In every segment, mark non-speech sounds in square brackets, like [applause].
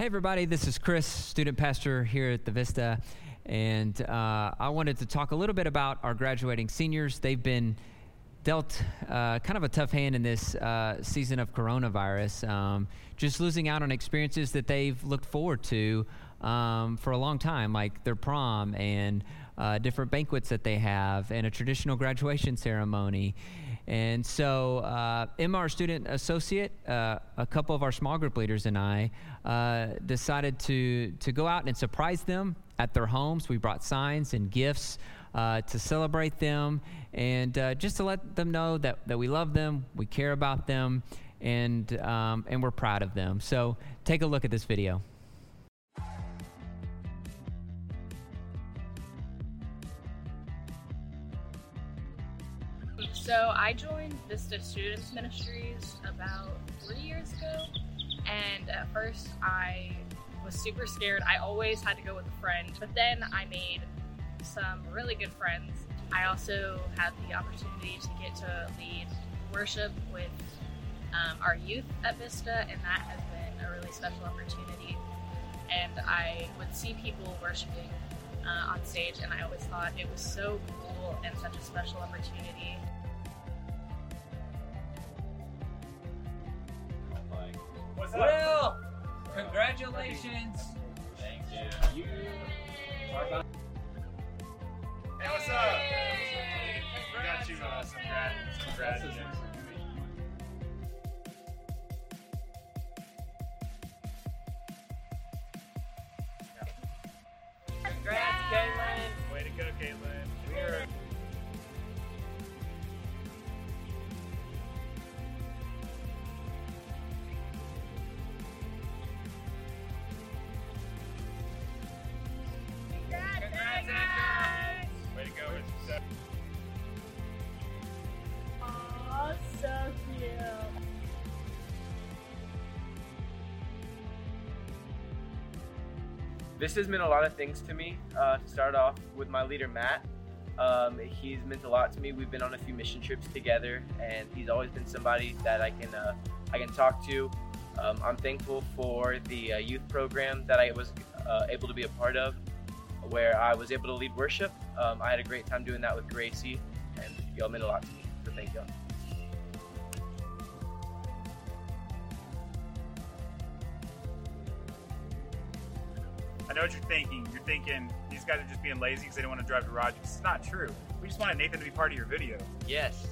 Hey, everybody, this is Chris, student pastor here at the Vista. And uh, I wanted to talk a little bit about our graduating seniors. They've been dealt uh, kind of a tough hand in this uh, season of coronavirus, um, just losing out on experiences that they've looked forward to um, for a long time, like their prom and uh, different banquets that they have, and a traditional graduation ceremony. And so, uh, our student associate, uh, a couple of our small group leaders, and I uh, decided to, to go out and surprise them at their homes. We brought signs and gifts uh, to celebrate them and uh, just to let them know that, that we love them, we care about them, and, um, and we're proud of them. So, take a look at this video. So I joined Vista Students Ministries about three years ago, and at first I was super scared. I always had to go with a friend, but then I made some really good friends. I also had the opportunity to get to lead worship with um, our youth at Vista, and that has been a really special opportunity. And I would see people worshiping uh, on stage, and I always thought it was so cool and such a special opportunity. What's up? Will, congratulations. Thank you. You Hey, what's up? We got you uh, some grad, some grad. Congrats, Caitlin. Way to go, Caitlin. This has meant a lot of things to me. Uh, to start off with my leader Matt, um, he's meant a lot to me. We've been on a few mission trips together, and he's always been somebody that I can uh, I can talk to. Um, I'm thankful for the uh, youth program that I was uh, able to be a part of, where I was able to lead worship. Um, I had a great time doing that with Gracie, and y'all meant a lot to me. So thank y'all. I know what you're thinking. You're thinking these guys are just being lazy because they don't want to drive to Rogers. It's not true. We just wanted Nathan to be part of your video. Yes.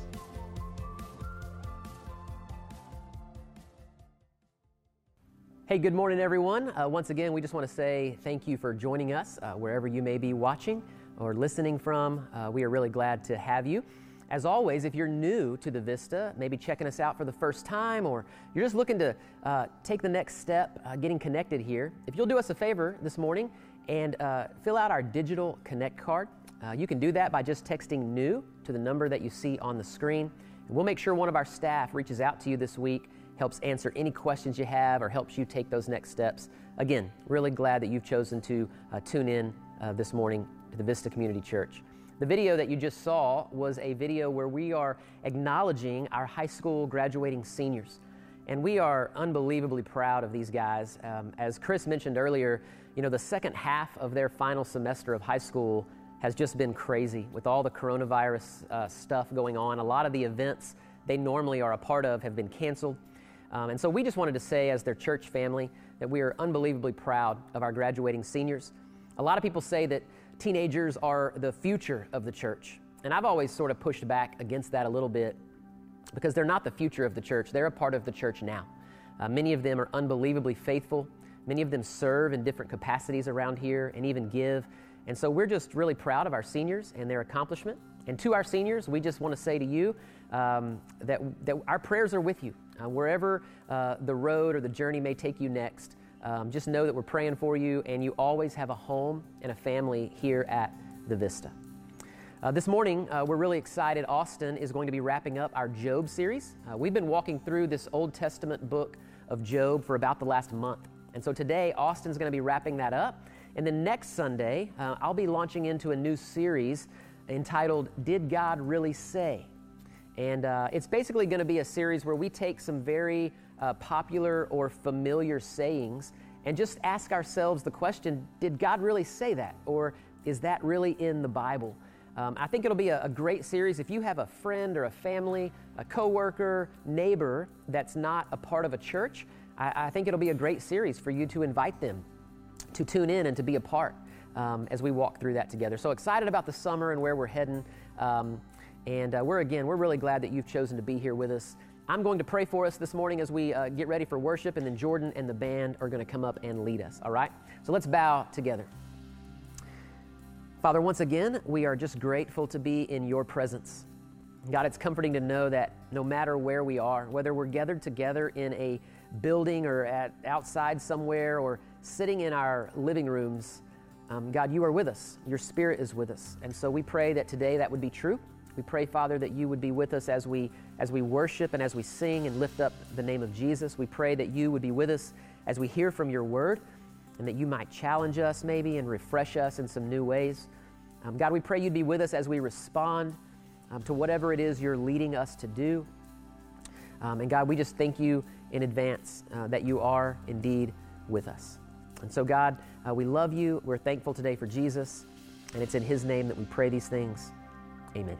Hey, good morning, everyone. Uh, once again, we just want to say thank you for joining us uh, wherever you may be watching or listening from. Uh, we are really glad to have you. As always, if you're new to the Vista, maybe checking us out for the first time, or you're just looking to uh, take the next step uh, getting connected here, if you'll do us a favor this morning and uh, fill out our digital connect card, uh, you can do that by just texting new to the number that you see on the screen. And we'll make sure one of our staff reaches out to you this week, helps answer any questions you have, or helps you take those next steps. Again, really glad that you've chosen to uh, tune in uh, this morning to the Vista Community Church. The video that you just saw was a video where we are acknowledging our high school graduating seniors. And we are unbelievably proud of these guys. Um, as Chris mentioned earlier, you know, the second half of their final semester of high school has just been crazy with all the coronavirus uh, stuff going on. A lot of the events they normally are a part of have been canceled. Um, and so we just wanted to say, as their church family, that we are unbelievably proud of our graduating seniors. A lot of people say that teenagers are the future of the church. And I've always sort of pushed back against that a little bit because they're not the future of the church. They're a part of the church now. Uh, many of them are unbelievably faithful. Many of them serve in different capacities around here and even give. And so we're just really proud of our seniors and their accomplishment. And to our seniors, we just want to say to you um, that, that our prayers are with you. Uh, wherever uh, the road or the journey may take you next, um, just know that we're praying for you and you always have a home and a family here at the Vista. Uh, this morning, uh, we're really excited. Austin is going to be wrapping up our Job series. Uh, we've been walking through this Old Testament book of Job for about the last month. And so today, Austin's going to be wrapping that up. And then next Sunday, uh, I'll be launching into a new series entitled Did God Really Say? And uh, it's basically going to be a series where we take some very uh, popular or familiar sayings and just ask ourselves the question Did God really say that? Or is that really in the Bible? Um, I think it'll be a, a, great series. If you have a friend or a family, a coworker, neighbor that's not a part of a church, I, I think it'll be a great series for you to invite them to tune in and to be a part um, as we walk through that together. So excited about the summer and where we're heading. Um, and uh, we're again, we're really glad that you've chosen to be here with us. I'm going to pray for us this morning as we uh, get ready for worship, and then Jordan and the band are going to come up and lead us. All right? So let's bow together. Father, once again, we are just grateful to be in your presence. God, it's comforting to know that no matter where we are, whether we're gathered together in a building or at outside somewhere or sitting in our living rooms, um, God, you are with us. Your spirit is with us. And so we pray that today that would be true. We pray, Father, that you would be with us as we as we worship and as we sing and lift up the name of Jesus. We pray that you would be with us as we hear from your word and that you might challenge us maybe and refresh us in some new ways. Um, God, we pray you'd be with us as we respond um, to whatever it is you're leading us to do. Um, and God, we just thank you in advance uh, that you are indeed with us. And so, God, uh, we love you. We're thankful today for Jesus. And it's in his name that we pray these things. Amen.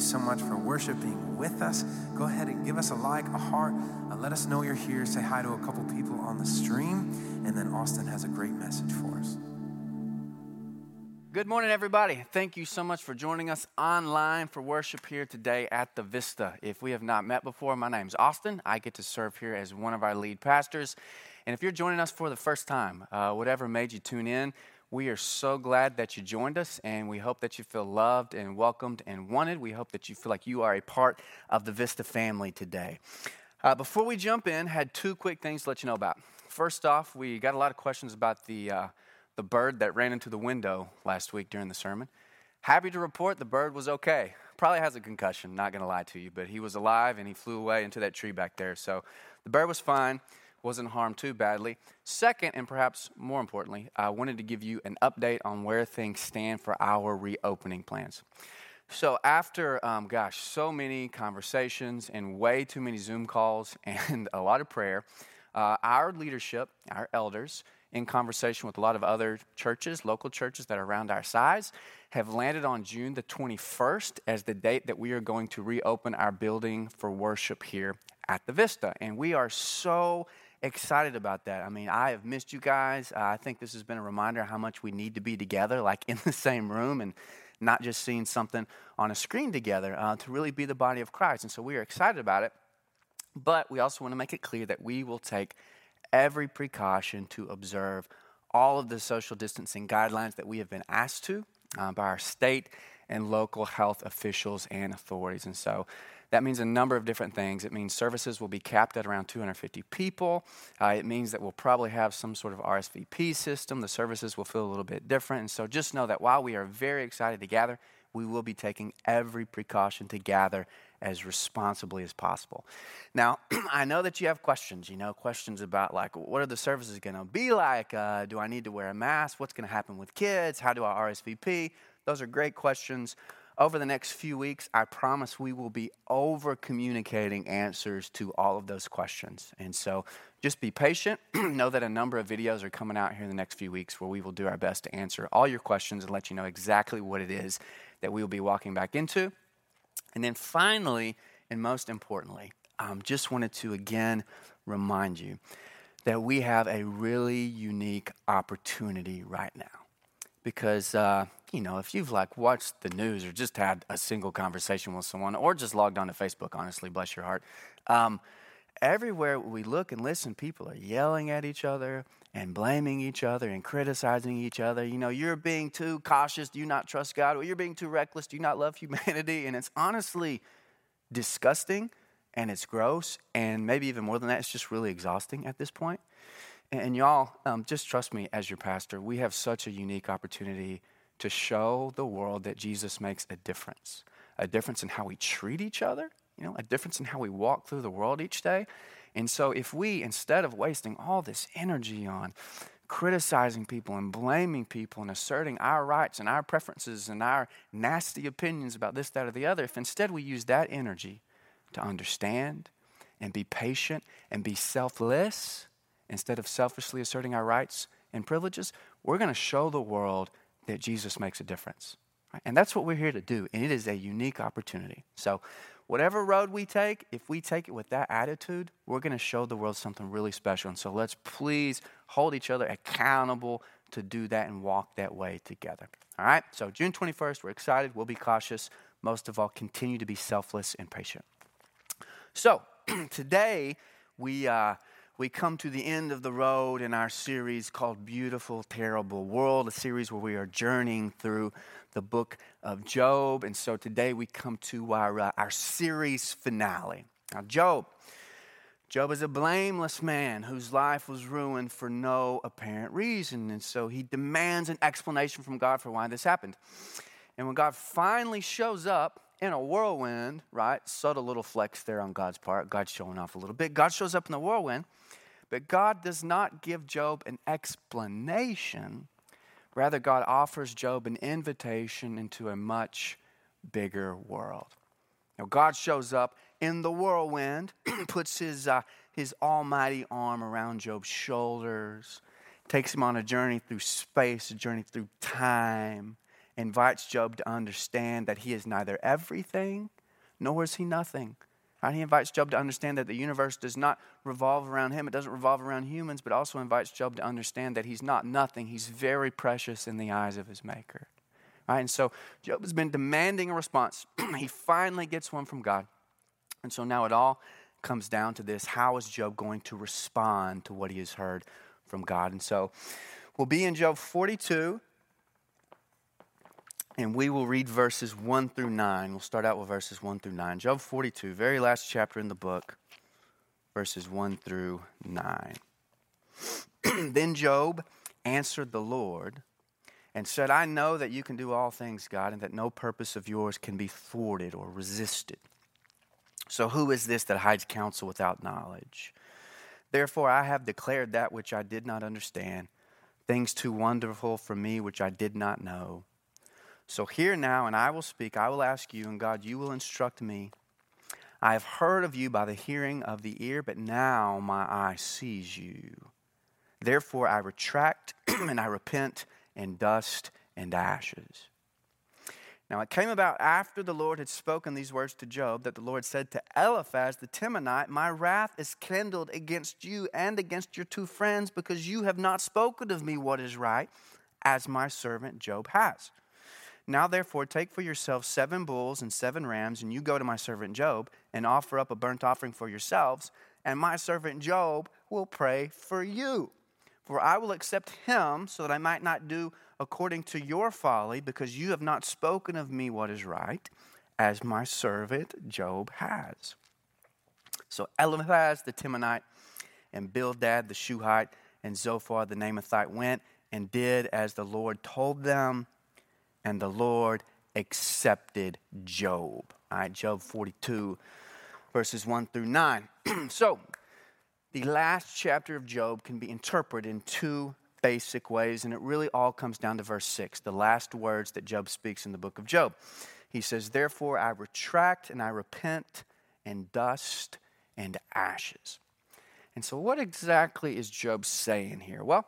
You so much for worshiping with us. Go ahead and give us a like, a heart. Uh, let us know you're here. Say hi to a couple people on the stream. And then Austin has a great message for us. Good morning, everybody. Thank you so much for joining us online for worship here today at the Vista. If we have not met before, my name's Austin. I get to serve here as one of our lead pastors. And if you're joining us for the first time, uh, whatever made you tune in, we are so glad that you joined us, and we hope that you feel loved and welcomed and wanted. We hope that you feel like you are a part of the Vista family today. Uh, before we jump in, had two quick things to let you know about. First off, we got a lot of questions about the uh, the bird that ran into the window last week during the sermon. Happy to report the bird was okay. Probably has a concussion, not going to lie to you, but he was alive and he flew away into that tree back there. So the bird was fine, wasn't harmed too badly. Second, and perhaps more importantly, I wanted to give you an update on where things stand for our reopening plans. So, after, um, gosh, so many conversations and way too many Zoom calls [laughs] and a lot of prayer, uh, our leadership, our elders, in conversation with a lot of other churches, local churches that are around our size, have landed on June the 21st as the date that we are going to reopen our building for worship here at the Vista. And we are so excited about that. I mean, I have missed you guys. Uh, I think this has been a reminder how much we need to be together, like [laughs] in the same room and not just seeing something on a screen together uh, to really be the body of Christ. And so we are excited about it. But we also want to make it clear that we will take every precaution to observe all of the social distancing guidelines that we have been asked to uh, by our state and local health officials and authorities. And so that means a number of different things. It means services will be capped at around 250 people. Uh, it means that we'll probably have some sort of RSVP system. The services will feel a little bit different. And so just know that while we are very excited to gather, we will be taking every precaution to gather as responsibly as possible. Now, [clears throat] I know that you have questions, you know, questions about like, what are the services going to be like? Uh, do I need to wear a mask? What's going to happen with kids? How do I RSVP? Those are great questions. Over the next few weeks, I promise we will be over communicating answers to all of those questions. And so just be patient. [clears throat] know that a number of videos are coming out here in the next few weeks where we will do our best to answer all your questions and let you know exactly what it is that we will be walking back into. And then finally, and most importantly, um, just wanted to again remind you that we have a really unique opportunity right now. Because, uh, you know, if you've like watched the news or just had a single conversation with someone or just logged on to Facebook, honestly, bless your heart, um, everywhere we look and listen, people are yelling at each other and blaming each other and criticizing each other. You know, you're being too cautious. Do you not trust God? Or you're being too reckless. Do you not love humanity? [laughs] And it's honestly disgusting and it's gross. And maybe even more than that, it's just really exhausting at this point. And, and y'all, um, just trust me as your pastor, we have such a unique opportunity to show the world that Jesus makes a difference a difference in how we treat each other, you know, a difference in how we walk through the world each day. And so, if we, instead of wasting all this energy on criticizing people and blaming people and asserting our rights and our preferences and our nasty opinions about this, that, or the other, if instead we use that energy to understand and be patient and be selfless instead of selfishly asserting our rights and privileges, we're going to show the world that Jesus makes a difference. Right? And that's what we're here to do. And it is a unique opportunity. So, whatever road we take, if we take it with that attitude, we're going to show the world something really special. And so let's please hold each other accountable to do that and walk that way together. All right? So June 21st, we're excited. We'll be cautious. Most of all, continue to be selfless and patient. So [clears throat] today, we. Uh, we come to the end of the road in our series called Beautiful, Terrible World, a series where we are journeying through the book of Job. And so today we come to our, uh, our series finale. Now, Job, Job is a blameless man whose life was ruined for no apparent reason. And so he demands an explanation from God for why this happened. And when God finally shows up in a whirlwind, right? Subtle little flex there on God's part. God's showing off a little bit. God shows up in the whirlwind, but God does not give Job an explanation. Rather, God offers Job an invitation into a much bigger world. Now, God shows up in the whirlwind, [clears throat] puts his, uh, his almighty arm around Job's shoulders, takes him on a journey through space, a journey through time, invites Job to understand that he is neither everything nor is he nothing. Right? He invites Job to understand that the universe does not revolve around him, it doesn't revolve around humans, but also invites Job to understand that he's not nothing. He's very precious in the eyes of his Maker. Right? And so Job has been demanding a response. [clears throat] he finally gets one from God. And so now it all comes down to this how is Job going to respond to what he has heard from God? And so we'll be in Job 42, and we will read verses 1 through 9. We'll start out with verses 1 through 9. Job 42, very last chapter in the book, verses 1 through 9. [clears throat] then Job answered the Lord and said, I know that you can do all things, God, and that no purpose of yours can be thwarted or resisted. So who is this that hides counsel without knowledge? Therefore, I have declared that which I did not understand, things too wonderful for me which I did not know. So hear now, and I will speak. I will ask you, and God, you will instruct me. I have heard of you by the hearing of the ear, but now my eye sees you. Therefore, I retract [clears throat] and I repent in dust and ashes. Now it came about after the Lord had spoken these words to Job that the Lord said to Eliphaz the Temanite, My wrath is kindled against you and against your two friends because you have not spoken of me what is right, as my servant Job has. Now therefore take for yourselves seven bulls and seven rams, and you go to my servant Job and offer up a burnt offering for yourselves, and my servant Job will pray for you. For I will accept him so that I might not do according to your folly, because you have not spoken of me what is right, as my servant Job has. So Eliphaz the Temanite and Bildad the Shuhite and Zophar the Naamathite went and did as the Lord told them, and the Lord accepted Job. All right, Job 42, verses 1 through 9. [clears throat] so, the last chapter of Job can be interpreted in two basic ways, and it really all comes down to verse 6, the last words that Job speaks in the book of Job. He says, Therefore I retract and I repent in dust and ashes. And so, what exactly is Job saying here? Well,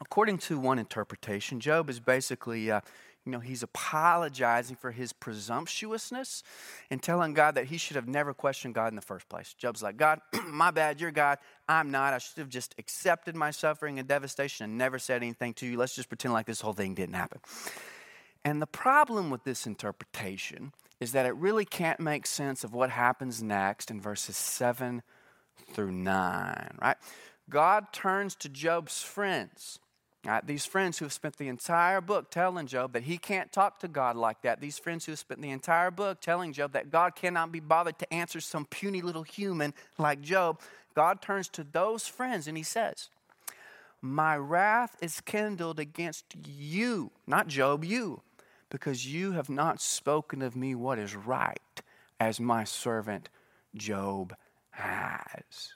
according to one interpretation, Job is basically uh, you know, he's apologizing for his presumptuousness and telling God that he should have never questioned God in the first place. Job's like, God, [clears throat] my bad, you're God. I'm not. I should have just accepted my suffering and devastation and never said anything to you. Let's just pretend like this whole thing didn't happen. And the problem with this interpretation is that it really can't make sense of what happens next in verses 7 through 9, right? God turns to Job's friends Right, these friends who have spent the entire book telling Job that he can't talk to God like that. These friends who have spent the entire book telling Job that God cannot be bothered to answer some puny little human like Job. God turns to those friends and he says, My wrath is kindled against you, not Job, you, because you have not spoken of me what is right, as my servant Job has.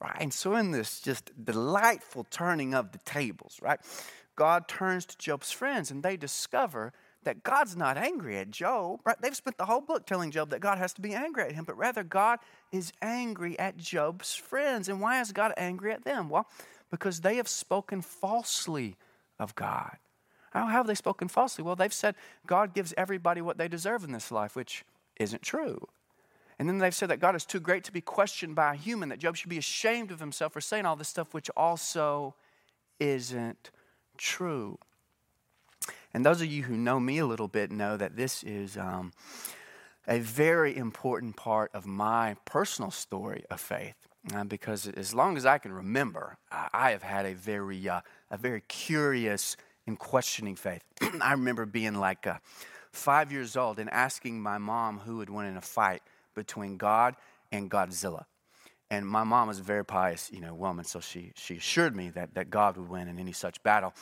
Right? And so, in this just delightful turning of the tables, right? God turns to Job's friends and they discover that God's not angry at Job. Right? They've spent the whole book telling Job that God has to be angry at him, but rather God is angry at Job's friends. And why is God angry at them? Well, because they have spoken falsely of God. How have they spoken falsely? Well, they've said God gives everybody what they deserve in this life, which isn't true. And then they've said that God is too great to be questioned by a human, that Job should be ashamed of himself for saying all this stuff, which also isn't true. And those of you who know me a little bit know that this is um, a very important part of my personal story of faith. Uh, because as long as I can remember, uh, I have had a very, uh, a very curious and questioning faith. [clears throat] I remember being like uh, five years old and asking my mom who would win in a fight between God and Godzilla. And my mom was a very pious, you know, woman, so she, she assured me that, that God would win in any such battle.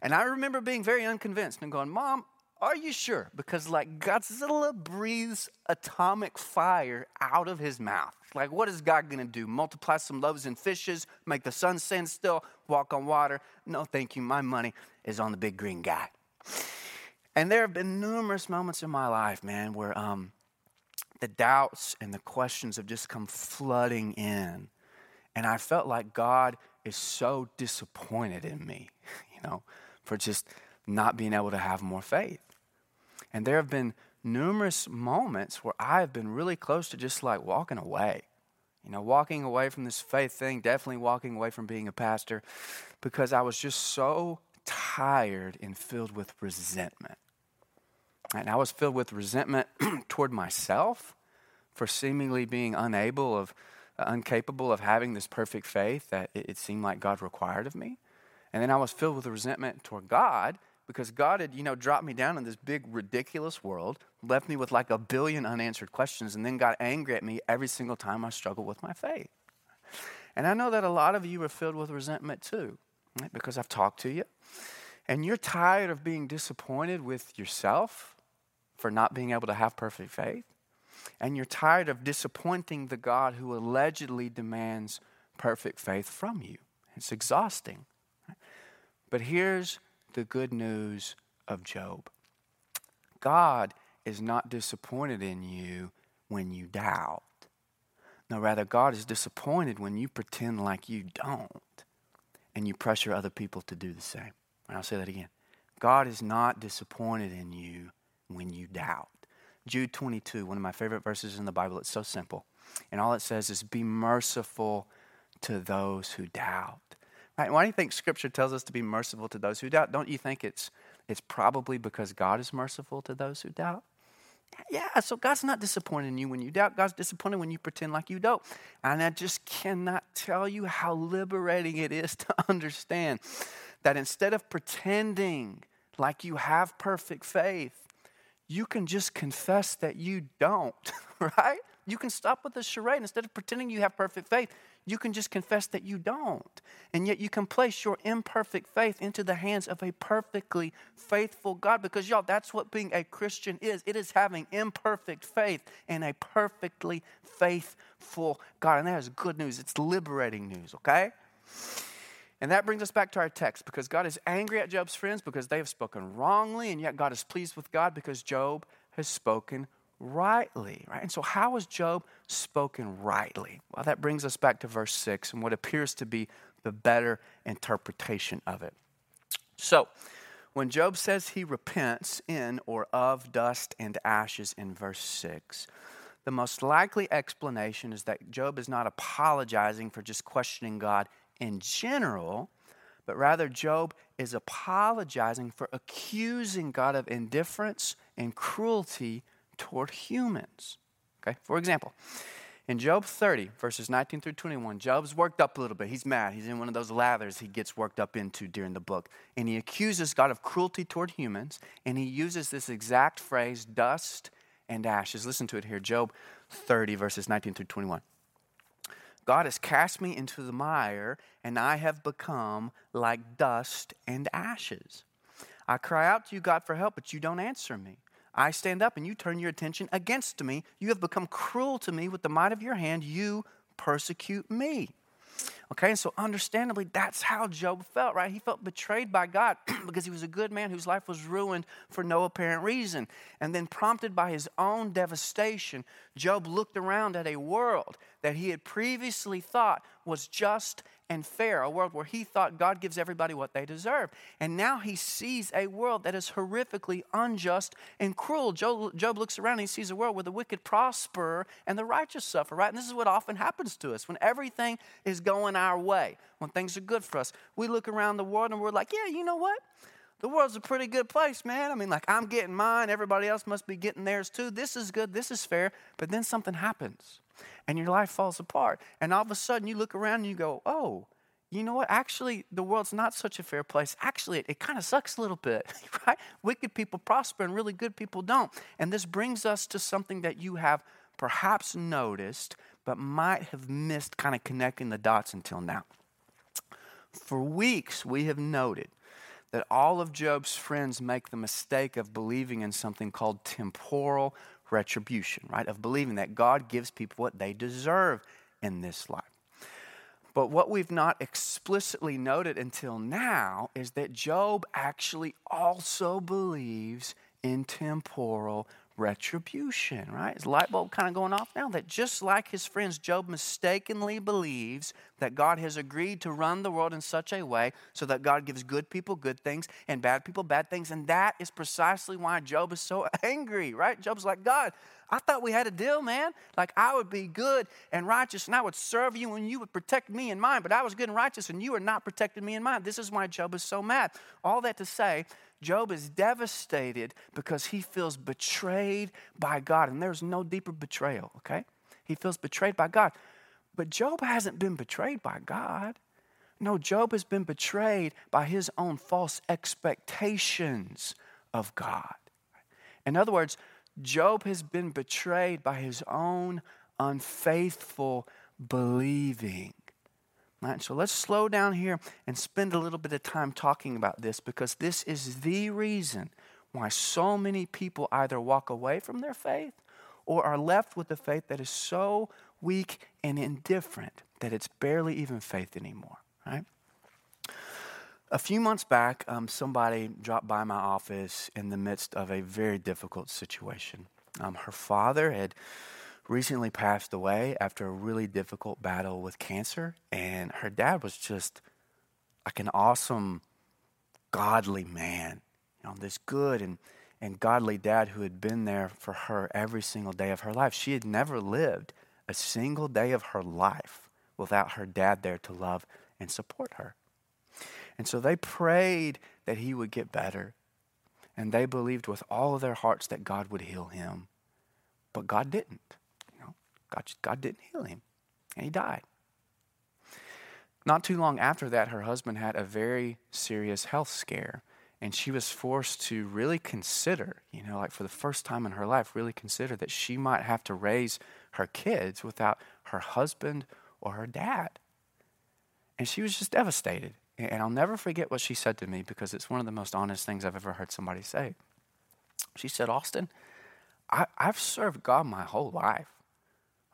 And I remember being very unconvinced and going, Mom, are you sure? Because like Godzilla breathes atomic fire out of his mouth. Like, what is God gonna do? Multiply some loaves and fishes, make the sun stand still, walk on water? No, thank you. My money is on the big green guy. And there have been numerous moments in my life, man, where um, the doubts and the questions have just come flooding in. And I felt like God is so disappointed in me, [laughs] you know, for just not being able to have more faith. And there have been numerous moments where I have been really close to just like walking away. You know, walking away from this faith thing, definitely walking away from being a pastor because I was just so tired and filled with resentment. And I was filled with resentment [clears throat] toward myself for seemingly being unable of uh, incapable of having this perfect faith that it, it seemed like God required of me. And then I was filled with resentment toward God because God had, you know, dropped me down in this big, ridiculous world, left me with like a billion unanswered questions, and then got angry at me every single time I struggled with my faith. And I know that a lot of you are filled with resentment too, right? because I've talked to you. And you're tired of being disappointed with yourself for not being able to have perfect faith. And you're tired of disappointing the God who allegedly demands perfect faith from you. It's exhausting. But here's the good news of Job God is not disappointed in you when you doubt. No, rather, God is disappointed when you pretend like you don't and you pressure other people to do the same. And I'll say that again. God is not disappointed in you when you doubt. Jude 22, one of my favorite verses in the Bible, it's so simple. And all it says is, Be merciful to those who doubt. Right? Why do you think Scripture tells us to be merciful to those who doubt? Don't you think it's, it's probably because God is merciful to those who doubt? Yeah, so God's not disappointed in you when you doubt. God's disappointed when you pretend like you don't. And I just cannot tell you how liberating it is [laughs] to understand that instead of pretending like you have perfect faith, you can just confess that you don't, [laughs] right? You can stop with the charade. Instead of pretending you have perfect faith, you can just confess that you don't. And yet you can place your imperfect faith into the hands of a perfectly faithful God because, y'all, that's what being a Christian is. It is having imperfect faith in a perfectly faithful God. And that is good news. It's liberating news, okay? And that brings us back to our text because God is angry at Job's friends because they have spoken wrongly, and yet God is pleased with God because Job has spoken rightly, right? And so, how has Job spoken rightly? Well, that brings us back to verse 6 and what appears to be the better interpretation of it. So, when Job says he repents in or of dust and ashes in verse 6, the most likely explanation is that Job is not apologizing for just questioning God in general, but rather Job is apologizing for accusing God of indifference and cruelty toward humans. Okay, for example, in Job 30, verses 19 through 21, Job's worked up a little bit. He's mad. He's in one of those lathers he gets worked up into during the book. And he accuses God of cruelty toward humans, and he uses this exact phrase, dust and ashes. Listen to it here Job 30, verses 19 through 21. God has cast me into the mire, and I have become like dust and ashes. I cry out to you, God, for help, but you don't answer me. I stand up, and you turn your attention against me. You have become cruel to me with the might of your hand. You persecute me. Okay, and so understandably, that's how Job felt, right? He felt betrayed by God [clears throat] because he was a good man whose life was ruined for no apparent reason. And then, prompted by his own devastation, Job looked around at a world that he had previously thought was just and fair, a world where he thought God gives everybody what they deserve. And now he sees a world that is horrifically unjust and cruel. Job, Job looks around and he sees a world where the wicked prosper and the righteous suffer, right? And this is what often happens to us when everything is going our way, when things are good for us. We look around the world and we're like, yeah, you know what? The world's a pretty good place, man. I mean, like, I'm getting mine, everybody else must be getting theirs too. This is good, this is fair. But then something happens and your life falls apart. And all of a sudden you look around and you go, oh, you know what? Actually, the world's not such a fair place. Actually, it, it kind of sucks a little bit, [laughs] right? Wicked people prosper and really good people don't. And this brings us to something that you have perhaps noticed, but might have missed kind of connecting the dots until now. For weeks, we have noted that all of Job's friends make the mistake of believing in something called temporal retribution, right? Of believing that God gives people what they deserve in this life. But what we've not explicitly noted until now is that Job actually also believes in temporal retribution, right? Is light bulb kind of going off now? That just like his friends, Job mistakenly believes that God has agreed to run the world in such a way so that God gives good people good things and bad people bad things. And that is precisely why Job is so [laughs] angry, right? Job's like, God, I thought we had a deal, man. Like I would be good and righteous and I would serve you and you would protect me and mine, but I was good and righteous and you are not protecting me and mine. This is why Job is so mad. All that to say, Job is devastated because he feels betrayed by God. And there's no deeper betrayal, okay? He feels betrayed by God. But Job hasn't been betrayed by God. No, Job has been betrayed by his own false expectations of God. In other words, Job has been betrayed by his own unfaithful believing. Right, so let's slow down here and spend a little bit of time talking about this because this is the reason why so many people either walk away from their faith or are left with a faith that is so weak and indifferent that it's barely even faith anymore, right? A few months back, um, somebody dropped by my office in the midst of a very difficult situation. Um, her father had recently passed away after a really difficult battle with cancer. And her dad was just like an awesome, godly man. You know, this good and, and godly dad who had been there for her every single day of her life. She had never lived a single day of her life without her dad there to love and support her. And so they prayed that he would get better. And they believed with all of their hearts that God would heal him. But God didn't. God, God didn't heal him, and he died. Not too long after that, her husband had a very serious health scare, and she was forced to really consider, you know, like for the first time in her life, really consider that she might have to raise her kids without her husband or her dad. And she was just devastated. And I'll never forget what she said to me because it's one of the most honest things I've ever heard somebody say. She said, Austin, I, have served God my whole life.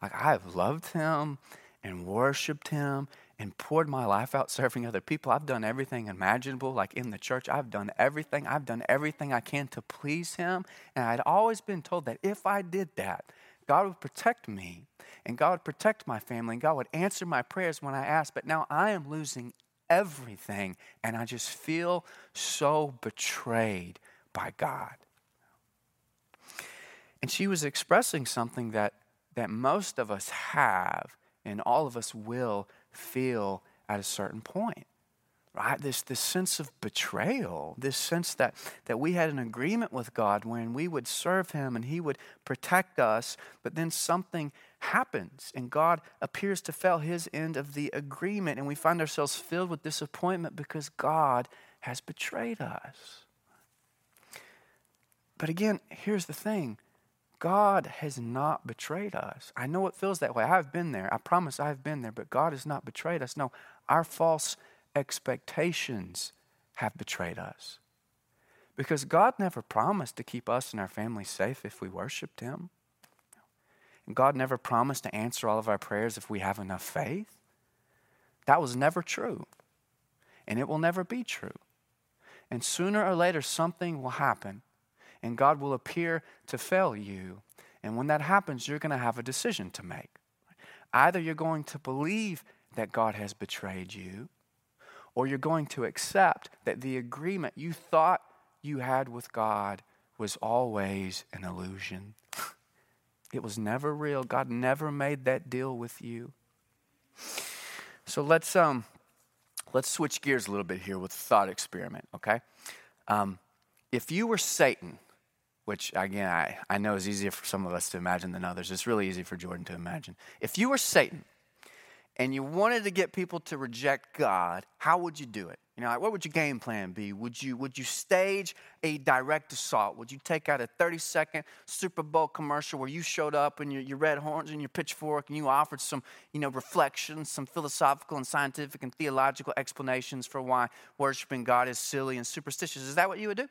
Like I have loved him and worshiped him and poured my life out serving other people. I've done everything imaginable, like in the church. I've done everything. I've done everything I can to please him. And I'd always been told that if I did that, God would protect me and God would protect my family and God would answer my prayers when I asked. But now I am losing everything and I just feel so betrayed by God. And she was expressing something that that most of us have and all of us will feel at a certain point right? This this sense of betrayal this sense that that we had an agreement with God when we would serve him and he would protect us but then something happens and God appears to fail his end of the agreement and we find ourselves filled with disappointment because God has betrayed us. But again here's the thing God has not betrayed us. I know it feels that way. I've been there. I promise I've been there, but God has not betrayed us. No, our false expectations have betrayed us. Because God never promised to keep us and our family safe if we worshiped Him. And God never promised to answer all of our prayers if we have enough faith. That was never true. And it will never be true. And sooner or later, something will happen and God will appear to fail you. And when that happens, you're going to have a decision to make. Either you're going to believe that God has betrayed you, or you're going to accept that the agreement you thought you had with God was always an illusion. It was never real. God never made that deal with you. So let's um let's switch gears a little bit here with thought experiment, okay? Um, if you were Satan, which again, I, I know is easier for some of us to imagine than others. It's really easy for Jordan to imagine. If you were Satan and you wanted to get people to reject God, how would you do it? You know, like what would your game plan be? Would you would you stage a direct assault? Would you take out a 30 second Super Bowl commercial where you showed up in your, your red horns and your pitchfork and you offered some, you know, reflections, some philosophical and scientific and theological explanations for why worshiping God is silly and superstitious? Is that what you would do?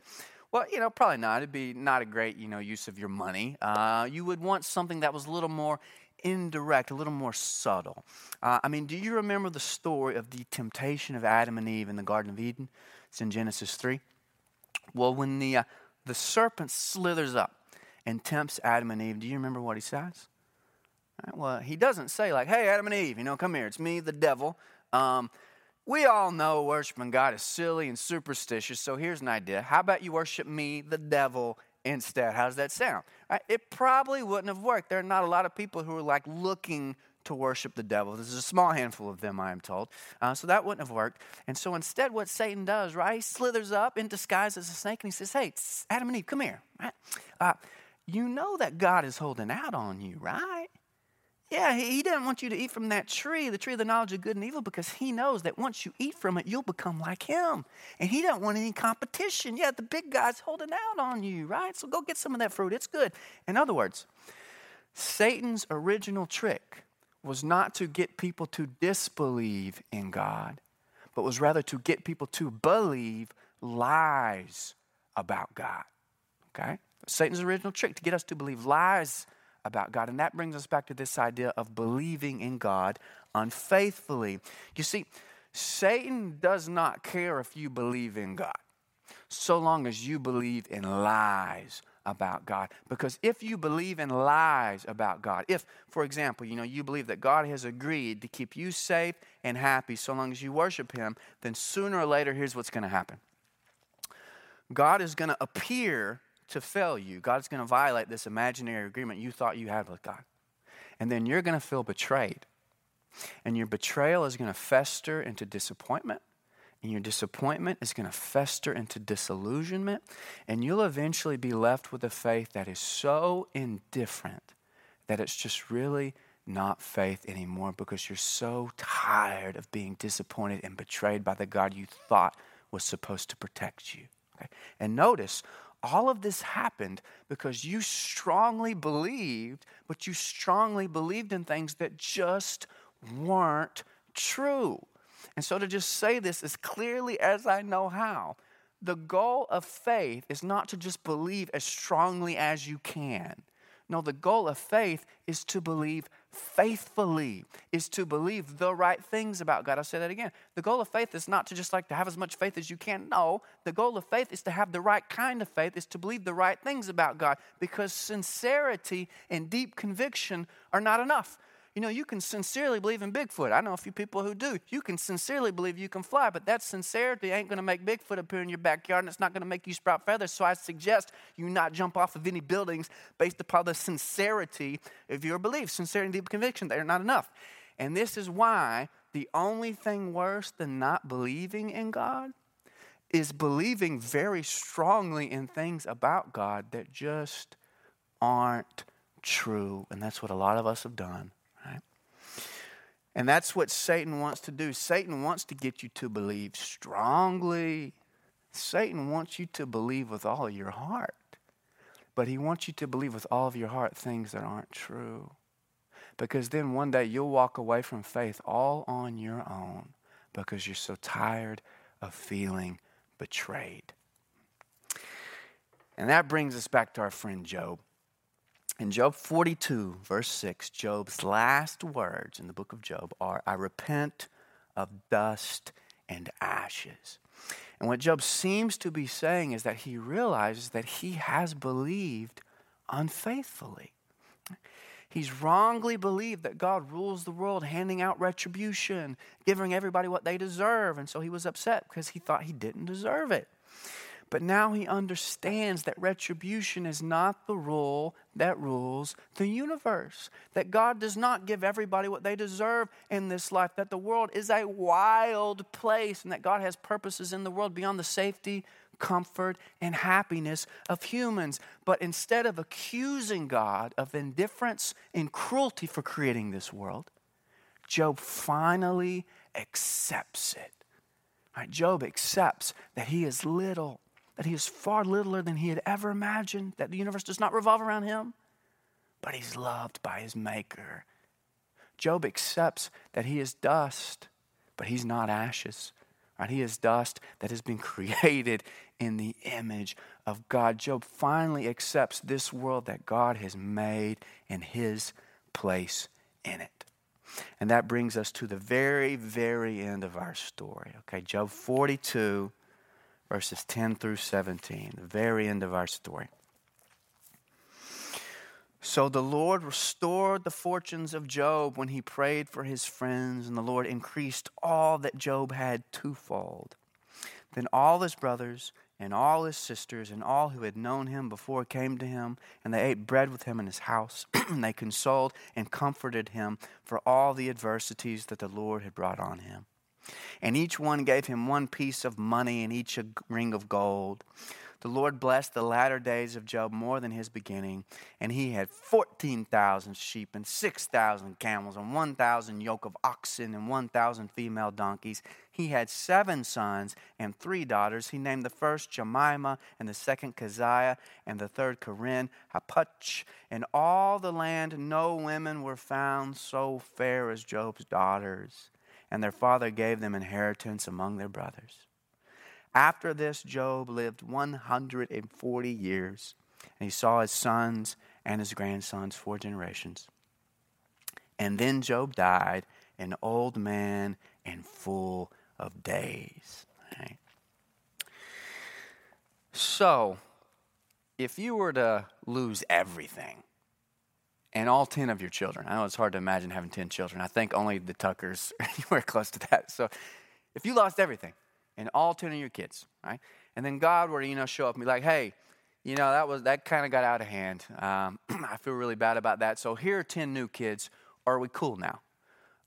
Well, you know, probably not. It'd be not a great, you know, use of your money. Uh, you would want something that was a little more indirect, a little more subtle. Uh, I mean, do you remember the story of the temptation of Adam and Eve in the Garden of Eden? It's in Genesis 3. Well, when the, uh, the serpent slithers up and tempts Adam and Eve, do you remember what he says? Right, well, he doesn't say, like, hey, Adam and Eve, you know, come here, it's me, the devil. Um, we all know worshiping God is silly and superstitious, so here's an idea. How about you worship me, the devil, instead. How does that sound? Right? It probably wouldn't have worked. There are not a lot of people who are like looking to worship the devil. There's a small handful of them, I am told. Uh, so that wouldn't have worked. And so instead, what Satan does, right, he slithers up in disguise as a snake and he says, Hey, Adam and Eve, come here. Uh, you know that God is holding out on you, right? Yeah, he, he didn't want you to eat from that tree, the tree of the knowledge of good and evil, because he knows that once you eat from it, you'll become like him. And he doesn't want any competition. Yeah, the big guy's holding out on you, right? So go get some of that fruit. It's good. In other words, Satan's original trick was not to get people to disbelieve in God, but was rather to get people to believe lies about God. Okay? Satan's original trick to get us to believe lies about God. And that brings us back to this idea of believing in God unfaithfully. You see, Satan does not care if you believe in God, so long as you believe in lies about God. Because if you believe in lies about God, if, for example, you know, you believe that God has agreed to keep you safe and happy so long as you worship Him, then sooner or later, here's what's going to happen God is going to appear to fail you. God's going to violate this imaginary agreement you thought you had with God. And then you're going to feel betrayed. And your betrayal is going to fester into disappointment. And your disappointment is going to fester into disillusionment. And you'll eventually be left with a faith that is so indifferent that it's just really not faith anymore because you're so tired of being disappointed and betrayed by the God you thought was supposed to protect you. Okay? And notice, all of this happened because you strongly believed, but you strongly believed in things that just weren't true. And so, to just say this as clearly as I know how, the goal of faith is not to just believe as strongly as you can. No, the goal of faith is to believe faithfully, is to believe the right things about God. I'll say that again. The goal of faith is not to just like to have as much faith as you can. No, the goal of faith is to have the right kind of faith, is to believe the right things about God because sincerity and deep conviction are not enough. You know, you can sincerely believe in Bigfoot. I know a few people who do. You can sincerely believe you can fly, but that sincerity ain't going to make Bigfoot appear in your backyard and it's not going to make you sprout feathers. So I suggest you not jump off of any buildings based upon the sincerity of your belief. Sincerity and deep conviction, they're not enough. And this is why the only thing worse than not believing in God is believing very strongly in things about God that just aren't true. And that's what a lot of us have done. And that's what Satan wants to do. Satan wants to get you to believe strongly. Satan wants you to believe with all of your heart. But he wants you to believe with all of your heart things that aren't true. Because then one day you'll walk away from faith all on your own because you're so tired of feeling betrayed. And that brings us back to our friend Job. In Job 42, verse 6, Job's last words in the book of Job are I repent of dust and ashes. And what Job seems to be saying is that he realizes that he has believed unfaithfully. He's wrongly believed that God rules the world, handing out retribution, giving everybody what they deserve. And so he was upset because he thought he didn't deserve it. But now he understands that retribution is not the rule that rules the universe. That God does not give everybody what they deserve in this life. That the world is a wild place and that God has purposes in the world beyond the safety, comfort, and happiness of humans. But instead of accusing God of indifference and cruelty for creating this world, Job finally accepts it. Right? Job accepts that he is little, that he is far littler than he had ever imagined, that the universe does not revolve around him, but he's loved by his Maker. Job accepts that he is dust, but he's not ashes. Right? He is dust that has been [laughs] created in the image of God. Job finally accepts this world that God has made and his place in it. And that brings us to the very, very end of our story. Okay, Job 42, verses 10 through 17, the very end of our story. So the Lord restored the fortunes of Job when he prayed for his friends, and the Lord increased all that Job had twofold. Then all his brothers and all his sisters and all who had known him before came to him, and they ate bread with him in his house. [clears throat] and they consoled and comforted him for all the adversities that the Lord had brought on him. And each one gave him one piece of money and each a ring of gold. The Lord blessed the latter days of Job more than his beginning, and he had 14,000 sheep and 6,000 camels and 1,000 yoke of oxen and 1,000 female donkeys. He had seven sons and three daughters. He named the first Jemimah, and the second Keziah, and the third Corinne, Hapuch. In all the land, no women were found so fair as Job's daughters, and their father gave them inheritance among their brothers. After this, Job lived 140 years, and he saw his sons and his grandsons four generations. And then Job died, an old man and full of days. Right? So, if you were to lose everything, and all 10 of your children, I know it's hard to imagine having 10 children. I think only the Tuckers [laughs] were close to that. So, if you lost everything, and all 10 of your kids, right? And then God were to, you know, show up and be like, hey, you know, that was that kind of got out of hand. Um, [clears throat] I feel really bad about that. So here are 10 new kids. Are we cool now?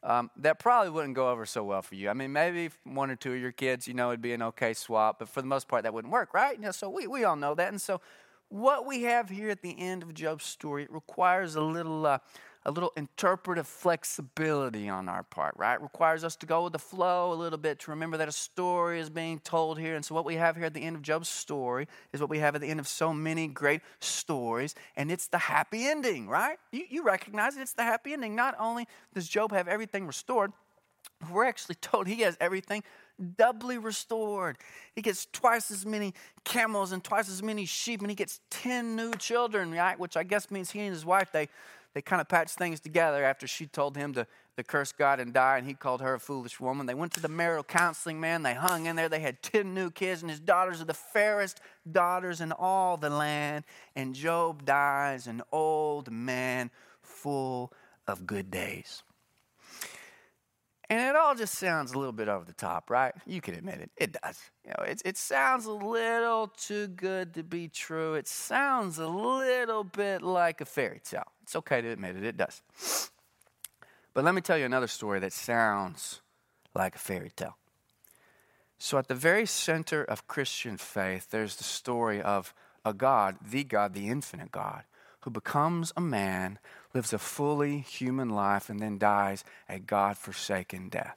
Um, that probably wouldn't go over so well for you. I mean, maybe one or two of your kids, you know, it'd be an okay swap, but for the most part, that wouldn't work, right? You know, so we, we all know that. And so, what we have here at the end of Job's story, it requires a little, uh, a little interpretive flexibility on our part, right? It requires us to go with the flow a little bit to remember that a story is being told here. And so, what we have here at the end of Job's story is what we have at the end of so many great stories, and it's the happy ending, right? You, you recognize it, it's the happy ending. Not only does Job have everything restored, we're actually [laughs] told he has everything doubly restored. He gets twice as many camels and twice as many sheep, and he gets 10 new children, right? Which I guess means he and his wife, they they kind of patched things together after she told him to, to curse God and die, and he called her a foolish woman. They went to the marital counseling, man. They hung in there. They had 10 new kids, and his daughters are the fairest daughters in all the land. And Job dies an old man full of good days. And it all just sounds a little bit over the top, right? You can admit it. It does. You know, it, it sounds a little too good to be true. It sounds a little bit like a fairy tale. It's okay to admit it, it does. But let me tell you another story that sounds like a fairy tale. So, at the very center of Christian faith, there's the story of a God, the God, the infinite God, who becomes a man, lives a fully human life, and then dies a God forsaken death.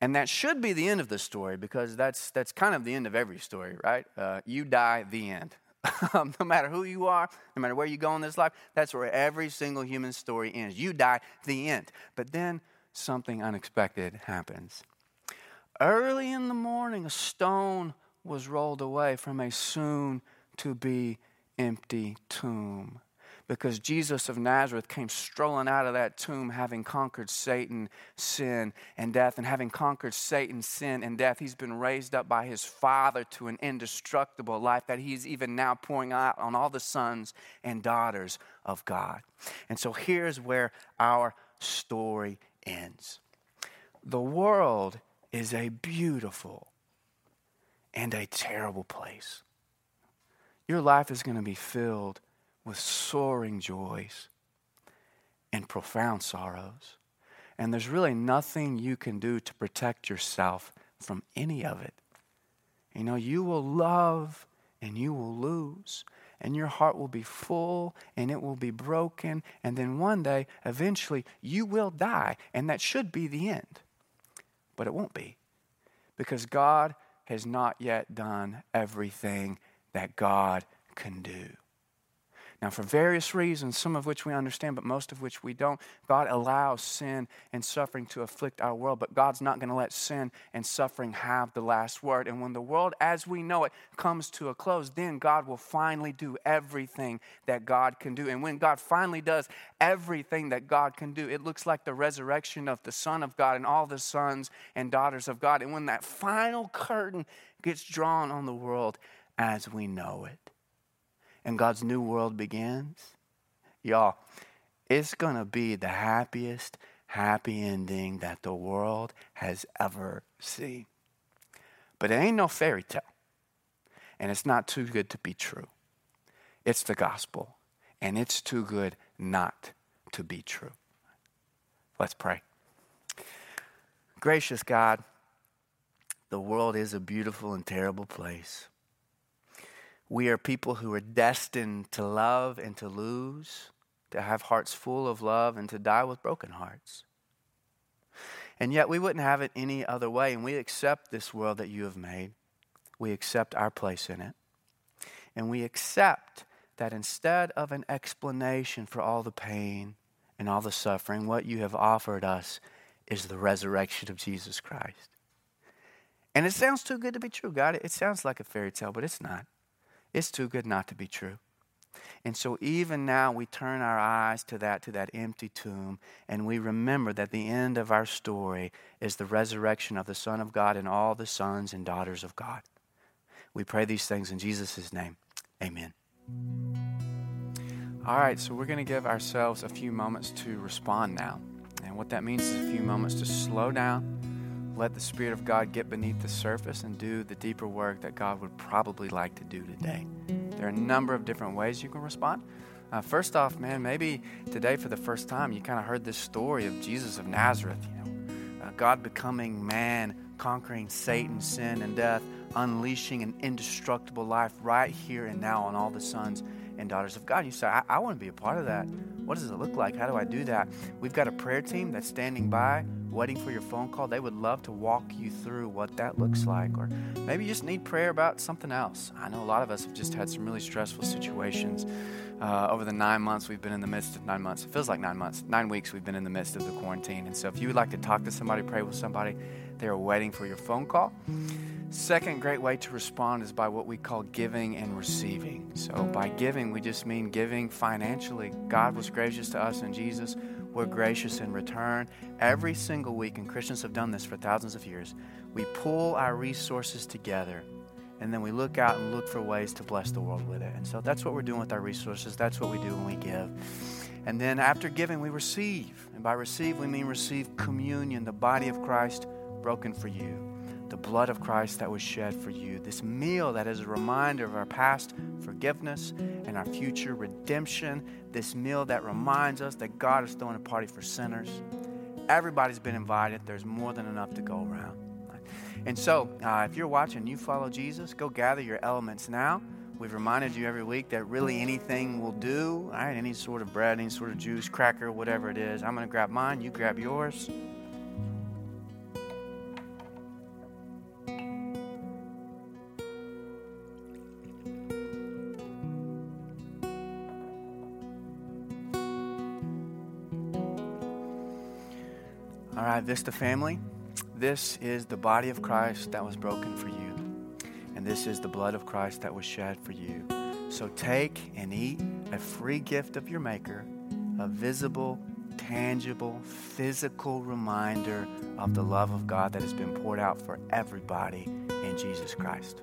And that should be the end of the story because that's, that's kind of the end of every story, right? Uh, you die, the end. [laughs] Um, no matter who you are, no matter where you go in this life, that's where every single human story ends. You die, the end. But then something unexpected happens. Early in the morning, a stone was rolled away from a soon to be empty tomb because Jesus of Nazareth came strolling out of that tomb having conquered Satan, sin, and death. And having conquered Satan, sin, and death, he's been raised up by his Father to an indestructible life that he's even now pouring out on all the sons and daughters of God. And so here's where our story ends the world is a beautiful and a terrible place. Your life is going to be filled with soaring joys and profound sorrows. And there's really nothing you can do to protect yourself from any of it. You know, you will love and you will lose. and your heart will be full and it will be broken. And then one day, eventually, you will die. And that should be the end. But it won't be because God has not yet done everything that God can do. Now, for various reasons, some of which we understand, but most of which we don't, God allows sin and suffering to afflict our world, but God's not going to let sin and suffering have the last word. And when the world as we know it comes to a close, then God will finally do everything that God can do. And when God finally does everything that God can do, it looks like the resurrection of the Son of God and all the sons and daughters of God. And when that final curtain gets drawn on the world as we know it, and God's new world begins, y'all, it's going to be the happiest, happy ending that the world has ever seen. But it ain't no fairy tale, and it's not too good to be true. It's the gospel, and it's too good not to be true. Let's pray. Gracious God, the world is a beautiful and terrible place. We are people who are destined to love and to lose, to have hearts full of love and to die with broken hearts. And yet we wouldn't have it any other way. And we accept this world that you have made. We accept our place in it. And we accept that instead of an explanation for all the pain and all the suffering, what you have offered us is the resurrection of Jesus Christ. And it sounds too good to be true, God. It sounds like a fairy tale, but it's not. It's too good not to be true. And so even now we turn our eyes to that to that empty tomb and we remember that the end of our story is the resurrection of the Son of God and all the sons and daughters of God. We pray these things in Jesus' name. Amen. All right, so we're going to give ourselves a few moments to respond now. And what that means is a few moments to slow down let the Spirit of God get beneath the surface and do the deeper work that God would probably like to do today. There are a number of different ways you can respond. Uh, first off, man, maybe today for the first time you kind of heard this story of Jesus of Nazareth. You know, uh, God becoming man, conquering Satan, sin, and death, unleashing an indestructible life right here and now on all the sons and daughters of God. You say, I, I want to be a part of that. What does it look like? How do I do that? We've got a prayer team that's standing by waiting for your phone call, they would love to walk you through what that looks like. Or maybe you just need prayer about something else. I know a lot of us have just had some really stressful situations uh, over the nine months we've been in the midst of nine months. It feels like nine months, nine weeks we've been in the midst of the quarantine. And so if you would like to talk to somebody, pray with somebody, they are waiting for your phone call. Second great way to respond is by what we call giving and receiving. So, by giving, we just mean giving financially. God was gracious to us in Jesus we're gracious in return. Every single week, and Christians have done this for thousands of years, we pull our resources together and then we look out and look for ways to bless the world with it. And so that's what we're doing with our resources. That's what we do when we give. And then after giving, we receive. And by receive, we mean receive communion, the body of Christ broken for you the blood of Christ that was shed for you. This meal that is a reminder of our past forgiveness and our future redemption. This meal that reminds us that God is throwing a party for sinners. Everybody's been invited, there's more than enough to go around. And so, uh, if you're watching, you follow Jesus, go gather your elements now. We've reminded you every week that really anything will do, all right? Any sort of bread, any sort of juice, cracker, whatever it is. I'm going to grab mine, you grab yours. Right, the family, this is the body of Christ that was broken for you, and this is the blood of Christ that was shed for you. So take and eat a free gift of your Maker, a visible, tangible, physical reminder of the love of God that has been poured out for everybody in Jesus Christ.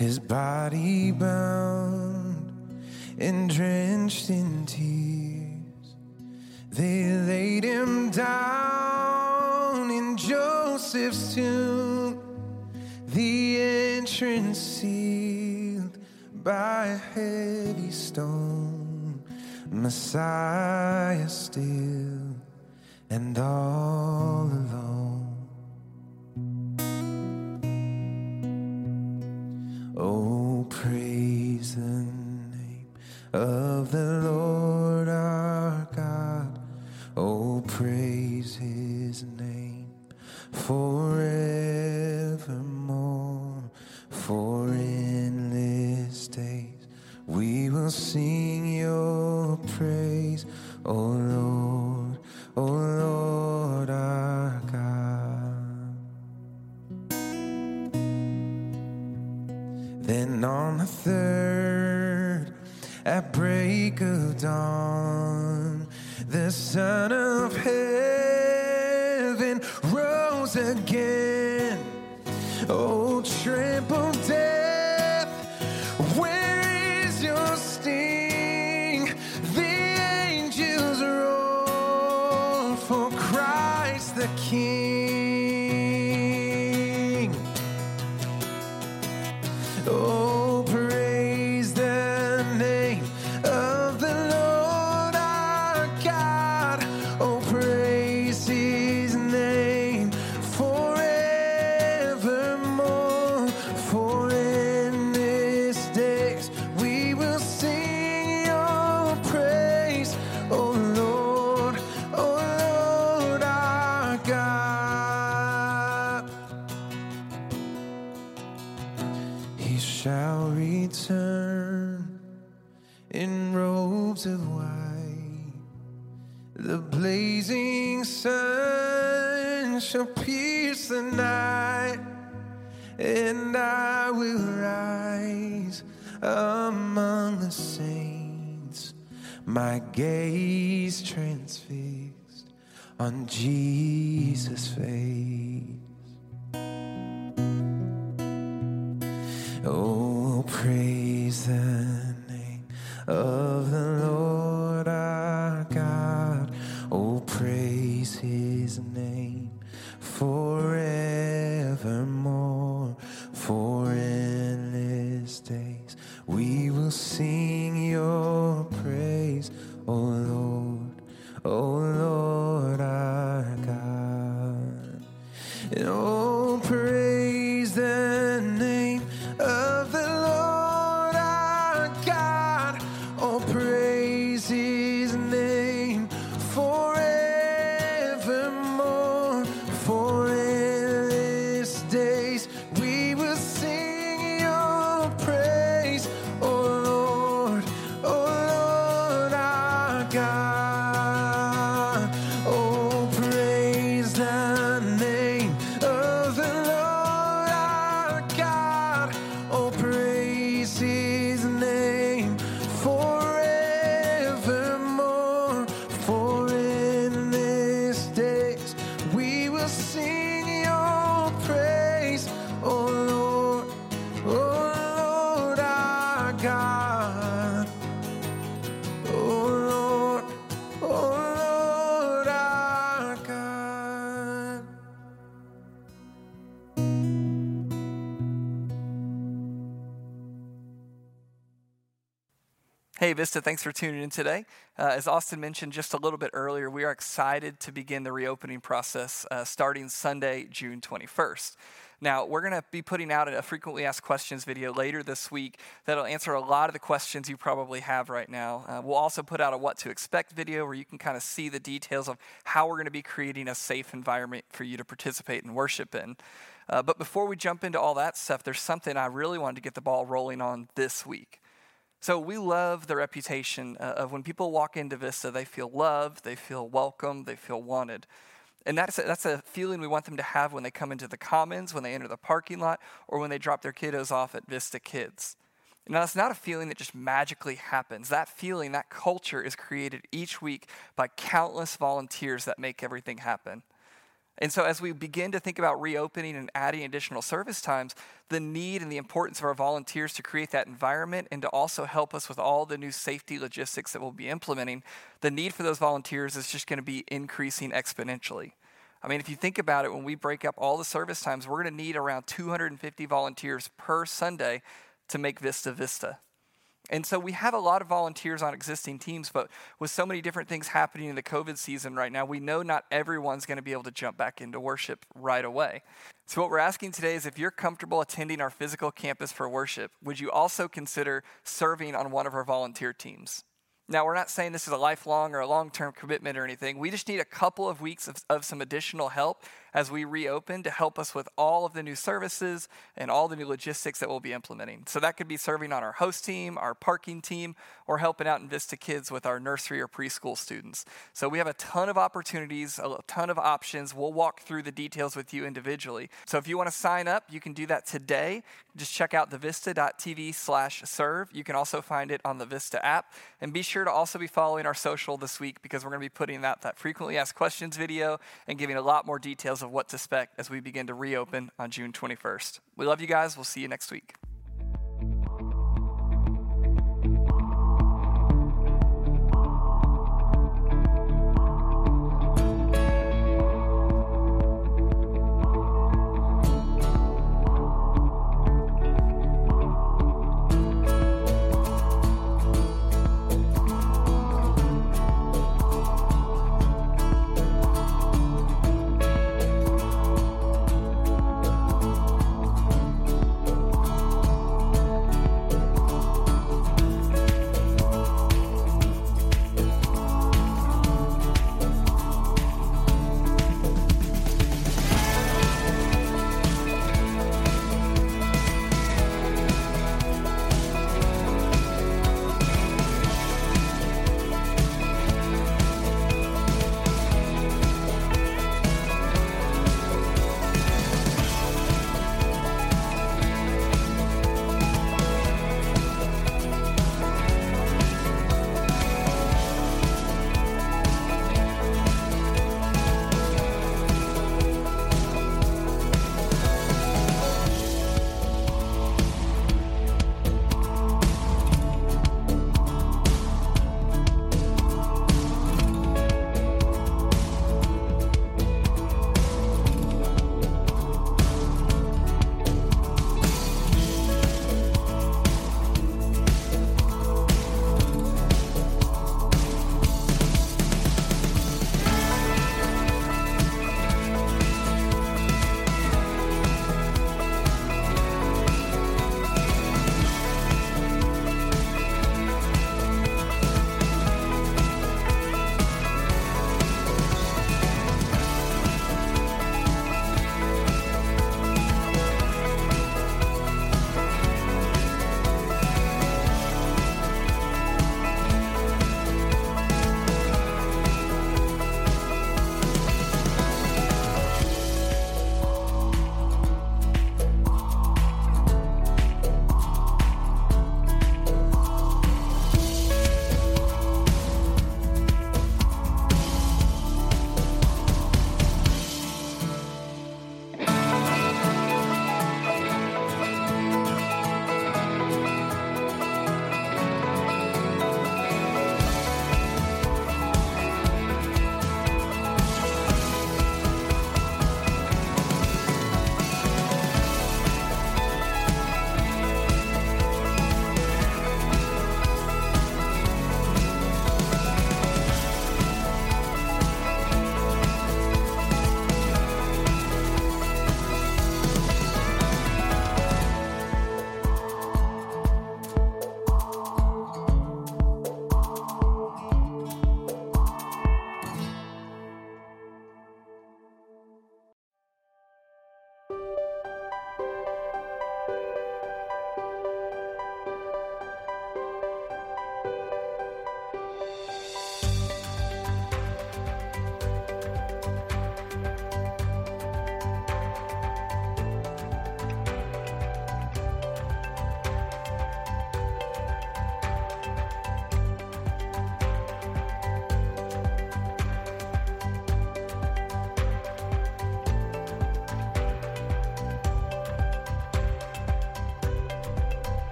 His body bound and drenched in tears, they laid him down in Joseph's tomb, the entrance sealed by a heavy stone. Messiah still and all alone. Oh, praise the name of the Lord our God. Oh, praise his Hey, Vista, thanks for tuning in today. Uh, as Austin mentioned just a little bit earlier, we are excited to begin the reopening process uh, starting Sunday, June 21st. Now, we're going to be putting out a frequently asked questions video later this week that'll answer a lot of the questions you probably have right now. Uh, we'll also put out a what to expect video where you can kind of see the details of how we're going to be creating a safe environment for you to participate and worship in. Uh, but before we jump into all that stuff, there's something I really wanted to get the ball rolling on this week. So we love the reputation uh, of when people walk into Vista, they feel loved, they feel welcome, they feel wanted. And that's a, that's a feeling we want them to have when they come into the commons, when they enter the parking lot, or when they drop their kiddos off at Vista Kids. Now, that's not a feeling that just magically happens. That feeling, that culture is created each week by countless volunteers that make everything happen. And so, as we begin to think about reopening and adding additional service times, the need and the importance of our volunteers to create that environment and to also help us with all the new safety logistics that we'll be implementing, the need for those volunteers is just going to be increasing exponentially. I mean, if you think about it, when we break up all the service times, we're going to need around 250 volunteers per Sunday to make Vista Vista. And so we have a lot of volunteers on existing teams, but with so many different things happening in the COVID season right now, we know not everyone's going to be able to jump back into worship right away. So, what we're asking today is if you're comfortable attending our physical campus for worship, would you also consider serving on one of our volunteer teams? Now, we're not saying this is a lifelong or a long term commitment or anything. We just need a couple of weeks of, of, some additional help as we reopen to help us with all of the new services and all the new logistics that we'll be implementing. So, that could be serving on our host team, our parking team, or helping out in Vista Kids with our nursery or preschool students. So, we have a ton of opportunities, a ton of options. We'll walk through the details with you individually. So, if you want to sign up, you can do that today. Just check out thevista.tv slash serve. You can also find it on the Vista app. And be sure to also be following our social this week because we're going to be putting out that frequently asked questions video and giving a lot more details of what to expect as we begin to reopen on June 21st. We love you guys. We'll see you next week.